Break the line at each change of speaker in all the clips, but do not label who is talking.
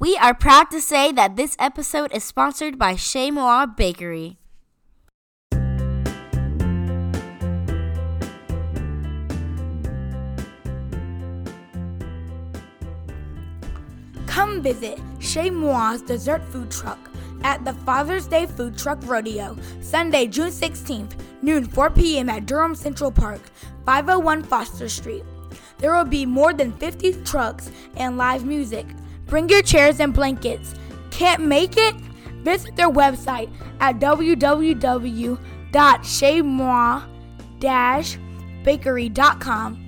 We are proud to say that this episode is sponsored by Chez Moi Bakery.
Come visit Chez Moi's dessert food truck at the Father's Day Food Truck Rodeo, Sunday, June 16th, noon 4 p.m. at Durham Central Park, 501 Foster Street. There will be more than 50 trucks and live music. Bring your chairs and blankets. Can't make it? Visit their website at www.chemois-bakery.com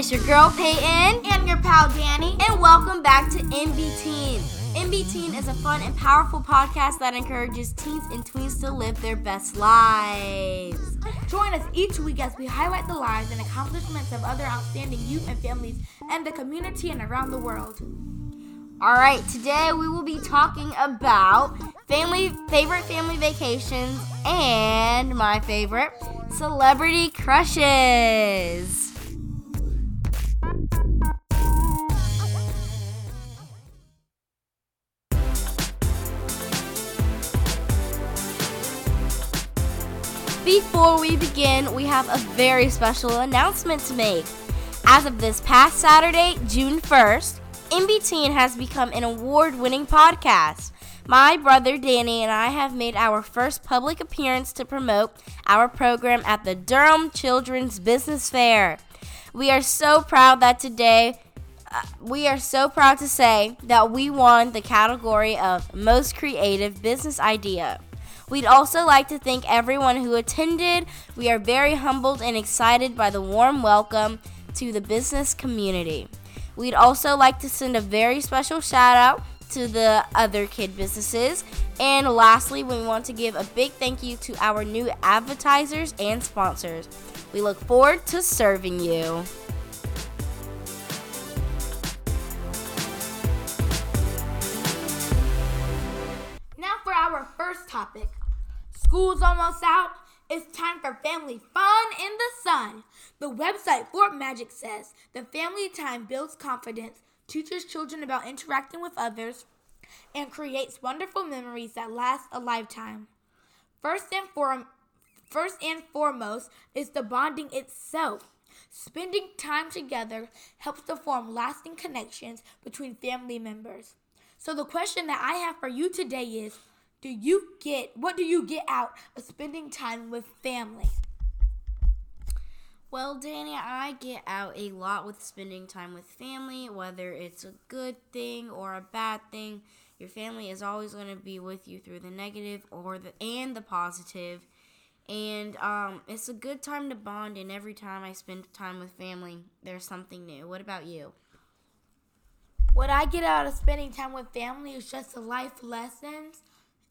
it's your girl Peyton,
and your pal Danny.
and welcome back to NB Teen. Teen is a fun and powerful podcast that encourages teens and tweens to live their best lives.
Join us each week as we highlight the lives and accomplishments of other outstanding youth and families and the community and around the world.
All right, today we will be talking about family favorite family vacations and my favorite celebrity crushes. We begin, we have a very special announcement to make. As of this past Saturday, June 1st, NB Teen has become an award winning podcast. My brother Danny and I have made our first public appearance to promote our program at the Durham Children's Business Fair. We are so proud that today, uh, we are so proud to say that we won the category of Most Creative Business Idea. We'd also like to thank everyone who attended. We are very humbled and excited by the warm welcome to the business community. We'd also like to send a very special shout out to the other kid businesses. And lastly, we want to give a big thank you to our new advertisers and sponsors. We look forward to serving you.
Now for our first topic. School's almost out. It's time for family fun in the sun. The website Fort Magic says the family time builds confidence, teaches children about interacting with others, and creates wonderful memories that last a lifetime. First and forem- first and foremost is the bonding itself. Spending time together helps to form lasting connections between family members. So the question that I have for you today is do you get what do you get out of spending time with family?
Well, Danny, I get out a lot with spending time with family, whether it's a good thing or a bad thing. Your family is always going to be with you through the negative or the and the positive. And um, it's a good time to bond, and every time I spend time with family, there's something new. What about you?
What I get out of spending time with family is just the life lessons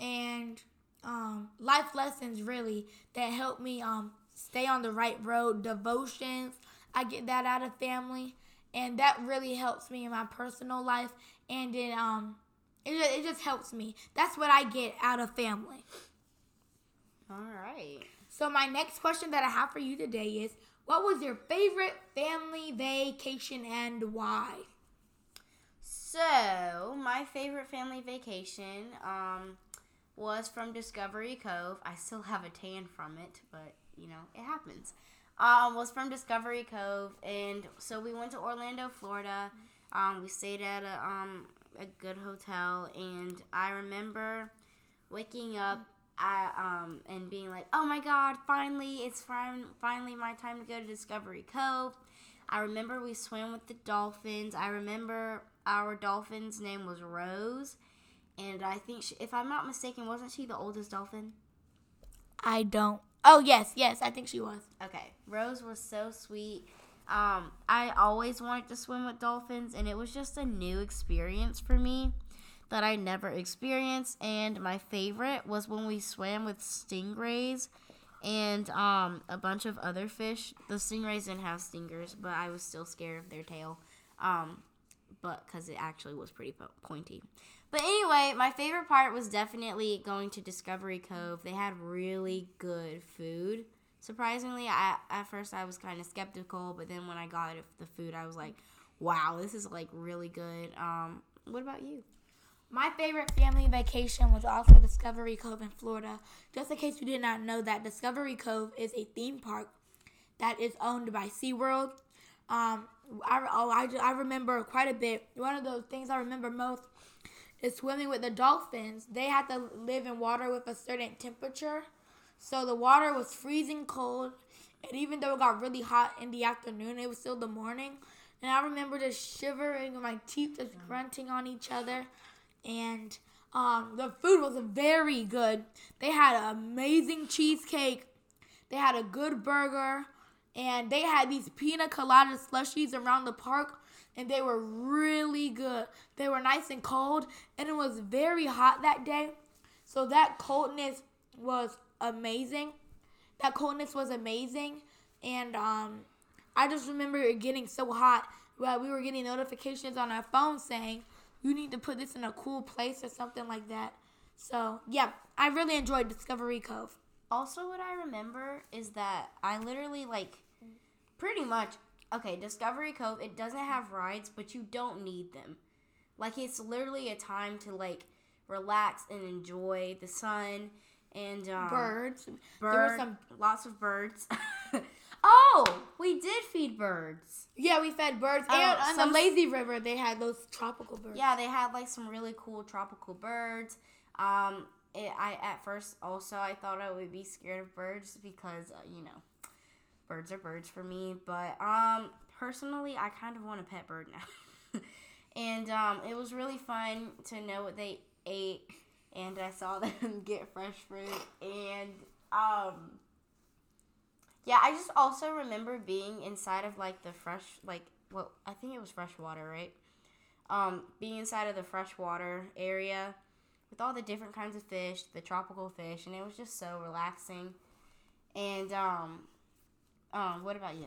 and um, life lessons really that help me um, stay on the right road. Devotions, I get that out of family, and that really helps me in my personal life, and it um it just, it just helps me. That's what I get out of family.
All right.
So my next question that I have for you today is, what was your favorite family vacation and why?
So, my favorite family vacation um, was from Discovery Cove. I still have a tan from it, but you know, it happens. Um, was from Discovery Cove, and so we went to Orlando, Florida. Um, we stayed at a um a good hotel, and I remember waking up um and being like, "Oh my God! Finally, it's fin- finally my time to go to Discovery Cove." I remember we swam with the dolphins. I remember our dolphin's name was Rose, and I think she, if I'm not mistaken, wasn't she the oldest dolphin?
I don't. Oh yes, yes, I think she was.
Okay, Rose was so sweet. Um, I always wanted to swim with dolphins, and it was just a new experience for me that I never experienced. And my favorite was when we swam with stingrays, and um, a bunch of other fish. The stingrays didn't have stingers, but I was still scared of their tail, um, but because it actually was pretty pointy. But anyway, my favorite part was definitely going to Discovery Cove. They had really good food. Surprisingly, I, at first I was kind of skeptical, but then when I got the food, I was like, "Wow, this is like really good." Um, what about you?
My favorite family vacation was also Discovery Cove in Florida. Just in case you did not know that, Discovery Cove is a theme park that is owned by SeaWorld. Um, I, oh, I, I remember quite a bit. One of those things I remember most is swimming with the dolphins. They had to live in water with a certain temperature. So the water was freezing cold. And even though it got really hot in the afternoon, it was still the morning. And I remember just shivering and my teeth just grunting on each other and um, the food was very good. They had an amazing cheesecake. They had a good burger, and they had these pina colada slushies around the park, and they were really good. They were nice and cold, and it was very hot that day. So that coldness was amazing. That coldness was amazing, and um, I just remember it getting so hot. Well, we were getting notifications on our phone saying you need to put this in a cool place or something like that. So, yeah, I really enjoyed Discovery Cove.
Also, what I remember is that I literally, like, pretty much, okay, Discovery Cove, it doesn't have rides, but you don't need them. Like, it's literally a time to, like, relax and enjoy the sun and um,
birds.
Bird, there were some lots of birds. Oh, we did feed birds.
Yeah, we fed birds. Oh, and on some, the lazy river, they had those tropical birds.
Yeah, they had like some really cool tropical birds. Um, it, I at first also I thought I would be scared of birds because uh, you know, birds are birds for me. But um, personally, I kind of want a pet bird now. and um, it was really fun to know what they ate, and I saw them get fresh fruit and um yeah, I just also remember being inside of like the fresh, like well, I think it was fresh water, right? Um, being inside of the freshwater area with all the different kinds of fish, the tropical fish, and it was just so relaxing. And um, um, what about you?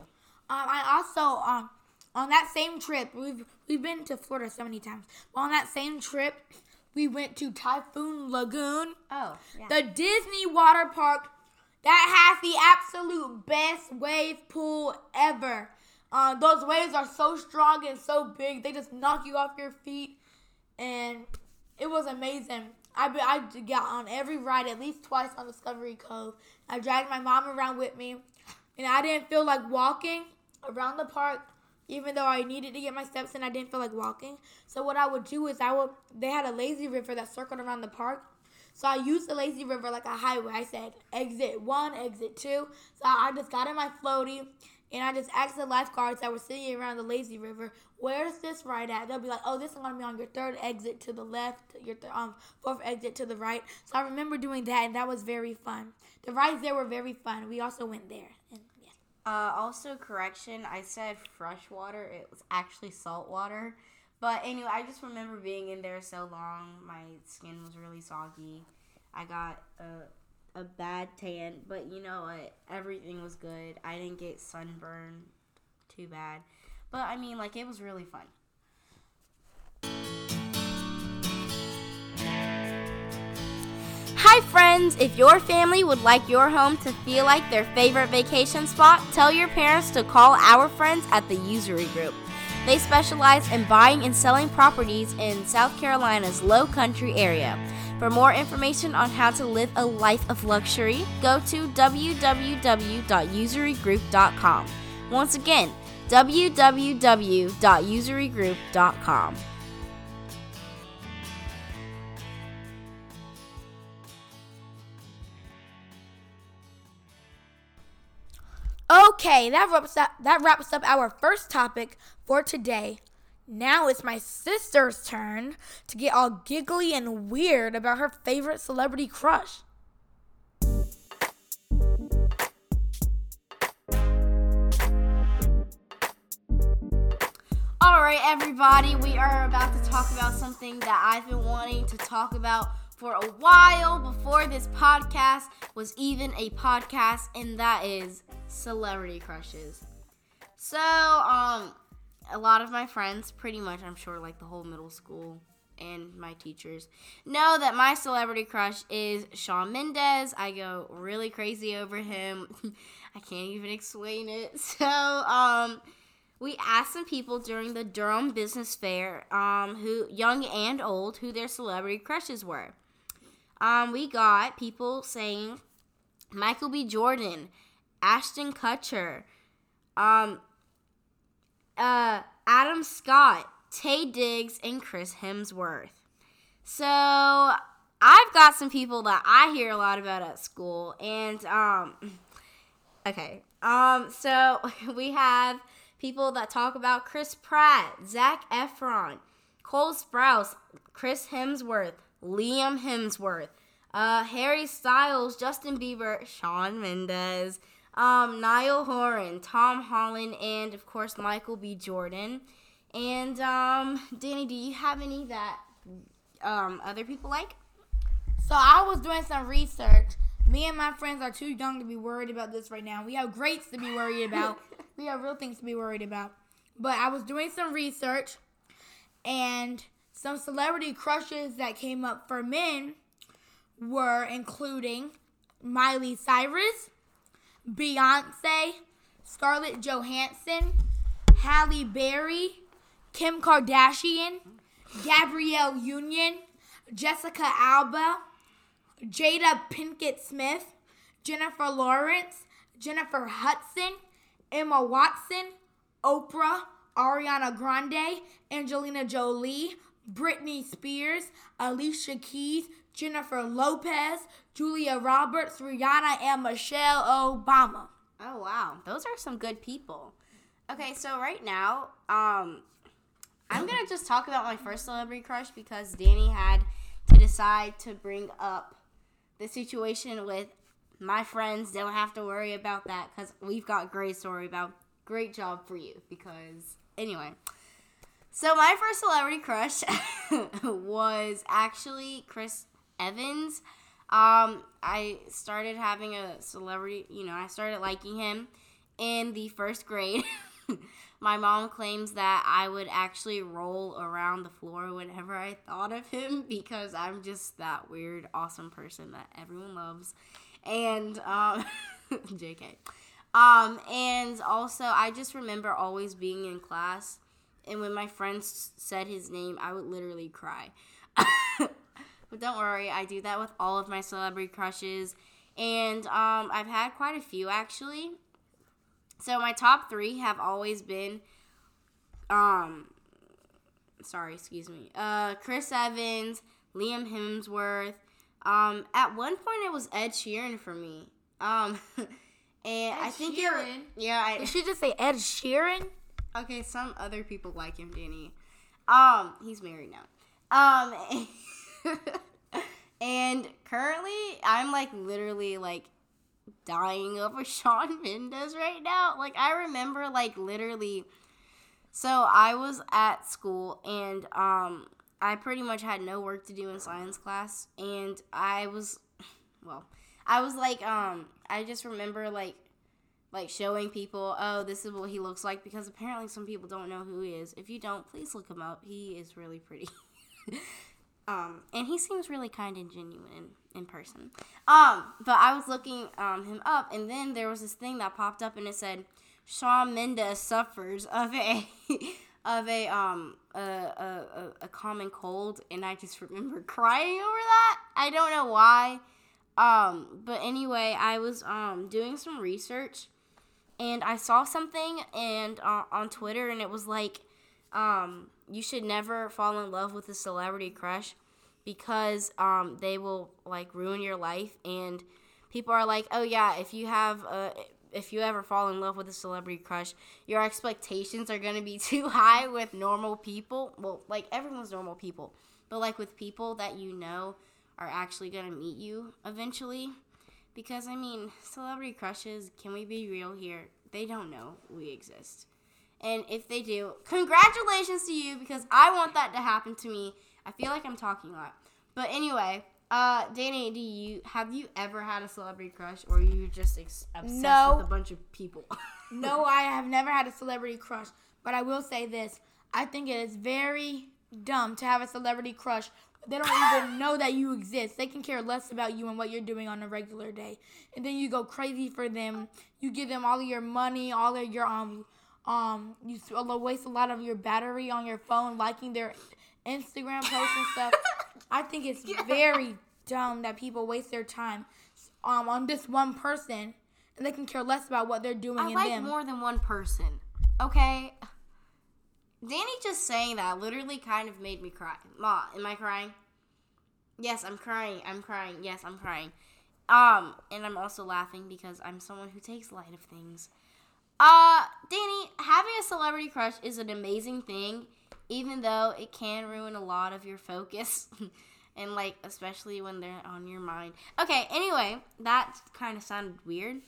Um, I also um on that same trip we've we've been to Florida so many times. But on that same trip, we went to Typhoon Lagoon.
Oh,
yeah. The Disney water park that has the absolute best wave pool ever. Uh, those waves are so strong and so big, they just knock you off your feet. And it was amazing. I, I got on every ride at least twice on Discovery Cove. I dragged my mom around with me. And I didn't feel like walking around the park even though I needed to get my steps in, I didn't feel like walking. So what I would do is I would they had a lazy river that circled around the park. So I used the lazy river like a highway. I said exit one, exit two. So I just got in my floaty and I just asked the lifeguards that were sitting around the lazy river, "Where's this ride at?" They'll be like, "Oh, this is gonna be on your third exit to the left, your th- um fourth exit to the right." So I remember doing that, and that was very fun. The rides there were very fun. We also went there. And.
Uh, also, correction, I said freshwater. It was actually salt water. But anyway, I just remember being in there so long. My skin was really soggy. I got a, a bad tan, but you know what? Everything was good. I didn't get sunburn too bad. But I mean, like, it was really fun. Friends! If your family would like your home to feel like their favorite vacation spot, tell your parents to call our friends at the Usury Group. They specialize in buying and selling properties in South Carolina's low country area. For more information on how to live a life of luxury, go to www.usurygroup.com. Once again, www.usurygroup.com.
Okay, that wraps up that wraps up our first topic for today. Now it's my sister's turn to get all giggly and weird about her favorite celebrity crush.
All right, everybody, we are about to talk about something that I've been wanting to talk about for a while before this podcast was even a podcast, and that is celebrity crushes. So, um, a lot of my friends, pretty much, I'm sure, like the whole middle school and my teachers, know that my celebrity crush is Shawn Mendes. I go really crazy over him. I can't even explain it. So, um, we asked some people during the Durham Business Fair, um, who young and old, who their celebrity crushes were. Um, we got people saying Michael B. Jordan, Ashton Kutcher, um, uh, Adam Scott, Taye Diggs, and Chris Hemsworth. So I've got some people that I hear a lot about at school, and um, okay, um, so we have people that talk about Chris Pratt, Zac Efron, Cole Sprouse, Chris Hemsworth, Liam Hemsworth, uh, Harry Styles, Justin Bieber, Shawn Mendes, um, Niall Horan, Tom Holland, and of course Michael B. Jordan. And um, Danny, do you have any that um, other people like?
So I was doing some research. Me and my friends are too young to be worried about this right now. We have greats to be worried about. we have real things to be worried about. But I was doing some research and some celebrity crushes that came up for men were including Miley Cyrus, Beyonce, Scarlett Johansson, Halle Berry, Kim Kardashian, Gabrielle Union, Jessica Alba, Jada Pinkett Smith, Jennifer Lawrence, Jennifer Hudson, Emma Watson, Oprah, Ariana Grande, Angelina Jolie, Britney Spears, Alicia Keys, Jennifer Lopez, Julia Roberts, Rihanna, and Michelle Obama.
Oh wow, those are some good people. Okay, so right now, um, I'm gonna just talk about my first celebrity crush because Danny had to decide to bring up the situation with my friends. Don't have to worry about that because we've got great story about. Great job for you because anyway. So my first celebrity crush was actually Chris Evans. Um, I started having a celebrity, you know, I started liking him in the first grade. My mom claims that I would actually roll around the floor whenever I thought of him because I'm just that weird, awesome person that everyone loves. And, um, JK. Um, and also, I just remember always being in class, and when my friends said his name, I would literally cry. But don't worry, I do that with all of my celebrity crushes. And um, I've had quite a few actually. So my top three have always been um sorry, excuse me. Uh Chris Evans, Liam Hemsworth. Um at one point it was Ed Sheeran for me. Um and Ed I think Sheeran? It, yeah, I
Did she just say Ed Sheeran?
Okay, some other people like him, Danny. Um, he's married now. Um and currently, I'm like literally like dying over Shawn Mendes right now. Like I remember like literally so I was at school and um I pretty much had no work to do in science class and I was well, I was like um I just remember like like showing people, oh, this is what he looks like because apparently some people don't know who he is. If you don't, please look him up. He is really pretty. Um, and he seems really kind and genuine in, in person. Um, but I was looking um, him up, and then there was this thing that popped up, and it said Shawn Mendes suffers of a of a um a, a, a common cold, and I just remember crying over that. I don't know why. Um, but anyway, I was um doing some research, and I saw something and uh, on Twitter, and it was like um, you should never fall in love with a celebrity crush because um, they will like ruin your life. And people are like oh yeah if you have a if you ever fall in love with a celebrity crush your expectations are going to be too high with normal people. Well like everyone's normal people but like with people that you know are actually going to meet you eventually because i mean celebrity crushes can we be real here they don't know we exist and if they do, congratulations to you because I want that to happen to me. I feel like I'm talking a lot. But anyway, Uh, Danny, do you have you ever had a celebrity crush, or you just ex- obsessed
No.
with a bunch of people?
No, I have never had a celebrity crush, but I will say this. I think it is very dumb to have a celebrity crush. They don't even know that you exist. They can care less about you and what you're doing on a regular day. And then you go crazy for them. You give them all of your money, all of your um um you uh, waste a lot of your battery on your phone liking their Instagram posts and stuff. I think it's very dumb that people waste their time um on this one person and they can care less about what they're doing
I
in
like
them.
more than one person. Okay. Danny just saying that literally kind of made me cry. Ma, am I crying? Yes, I'm crying. I'm crying. Yes, I'm crying. Um, and I'm also laughing because I'm someone who takes light of things. Uh, Danny, having a celebrity crush is an amazing thing, even though it can ruin a lot of your focus. and like especially when they're on your mind. Okay, anyway, that kind of sounded weird.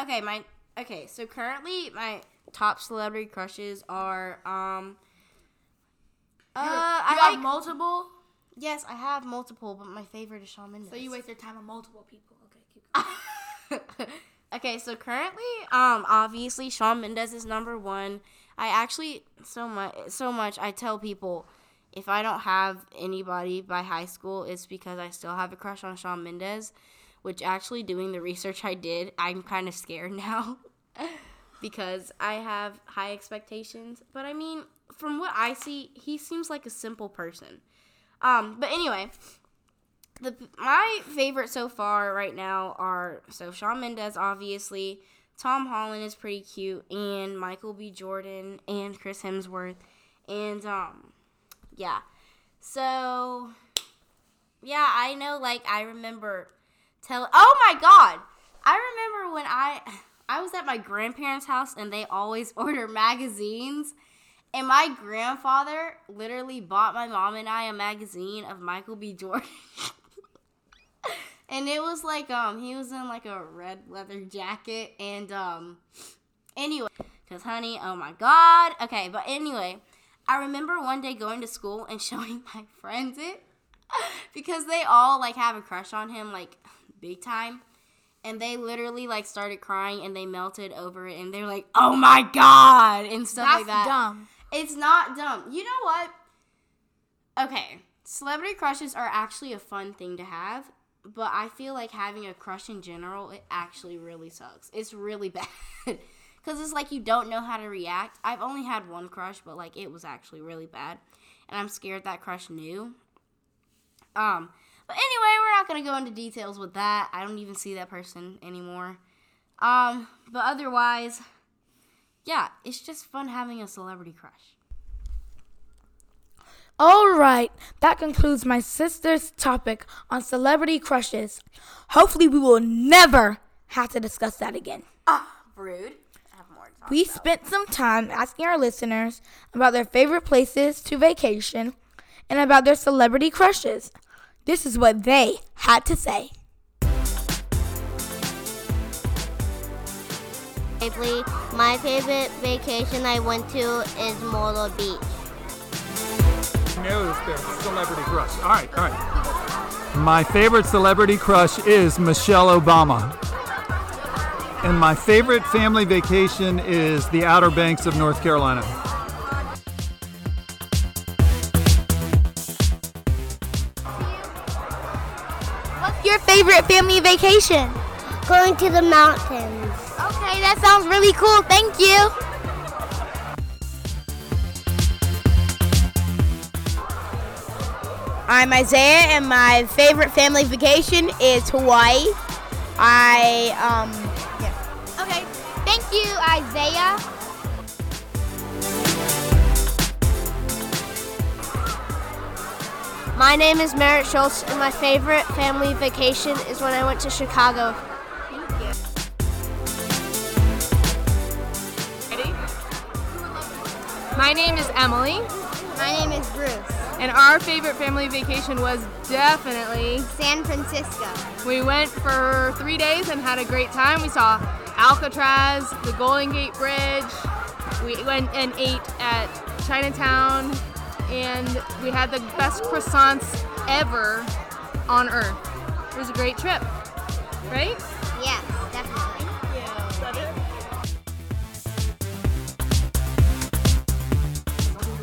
Okay, my okay. So currently, my top celebrity crushes are um. Uh,
you
I
have
like
multiple,
yes, I have multiple, but my favorite is Shawn Mendes.
so you waste your time on multiple people. Okay, keep going.
okay, so currently, um, obviously Shawn Mendes is number one. I actually so much so much I tell people if I don't have anybody by high school, it's because I still have a crush on Shawn Mendes. Which actually, doing the research I did, I'm kind of scared now because I have high expectations. But I mean, from what I see, he seems like a simple person. Um, but anyway, the my favorite so far right now are so Shawn Mendes obviously, Tom Holland is pretty cute, and Michael B. Jordan and Chris Hemsworth, and um, yeah, so yeah, I know. Like I remember tell. Oh my god, I remember when I I was at my grandparents' house and they always order magazines. And my grandfather literally bought my mom and I a magazine of Michael B. Jordan. and it was like um he was in like a red leather jacket and um anyway cuz honey, oh my god. Okay, but anyway, I remember one day going to school and showing my friends it because they all like have a crush on him like big time. And they literally like started crying and they melted over it and they're like, "Oh my god!" and stuff
That's
like that.
dumb.
It's not dumb. You know what? Okay, celebrity crushes are actually a fun thing to have, but I feel like having a crush in general, it actually really sucks. It's really bad. Because it's like you don't know how to react. I've only had one crush, but like it was actually really bad. And I'm scared that crush knew. Um, but anyway, we're not going to go into details with that. I don't even see that person anymore. Um, but otherwise, yeah, it's just fun having a celebrity crush.
All right, that concludes my sister's topic on celebrity crushes. Hopefully, we will never have to discuss that again.
Ah, rude. I have more to talk
We
about.
spent some time asking our listeners about their favorite places to vacation and about their celebrity crushes. This is what they had to say.
Briefly, my favorite vacation I went to is Myrtle Beach.
knows their celebrity crush. All right, all right. My favorite celebrity crush is Michelle Obama. And my favorite family vacation is the Outer Banks of North Carolina.
Favorite family vacation?
Going to the mountains.
Okay, that sounds really cool. Thank you. I'm Isaiah, and my favorite family vacation is Hawaii. I, um, yeah.
Okay, thank you, Isaiah. My name is Merritt Schultz, and my favorite family vacation is when I went to Chicago. Ready?
My name is Emily,
My name is Bruce.
and our favorite family vacation was definitely
San Francisco.
we went for three days and had a great time. We saw Alcatraz, the Golden Gate Bridge. We went and ate at Chinatown, and we had the best croissants ever. on earth. It was a great trip, right?
Yes, definitely.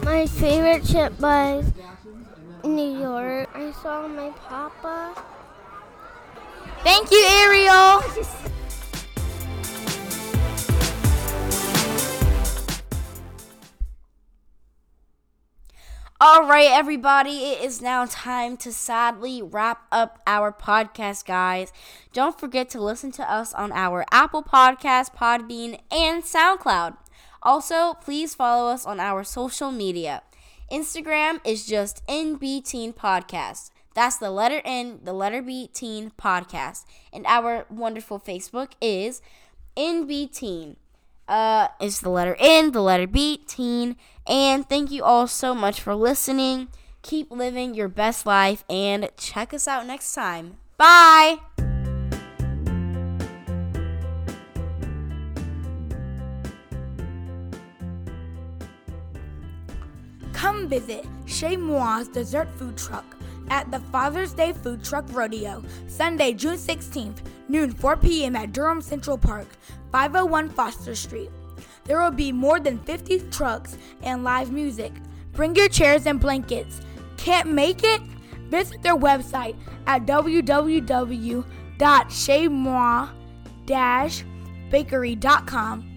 My favorite trip was New York. I saw my papa.
Thank you, Ariel.
All right, everybody, it is now time to sadly wrap up our podcast, guys. Don't forget to listen to us on our Apple Podcast, Podbean, and SoundCloud. Also, please follow us on our social media. Instagram is just NB Teen Podcast. That's the letter N, the letter B Teen Podcast. And our wonderful Facebook is NB Teen. Uh, it's the letter N, the letter B, teen. And thank you all so much for listening. Keep living your best life and check us out next time. Bye.
Come visit Chez Moi's dessert food truck at the Father's Day Food Truck Rodeo, Sunday, June 16th, noon 4 p.m. at Durham Central Park, 501 Foster Street. There will be more than 50 trucks and live music. Bring your chairs and blankets. Can't make it? Visit their website at www.chemois-bakery.com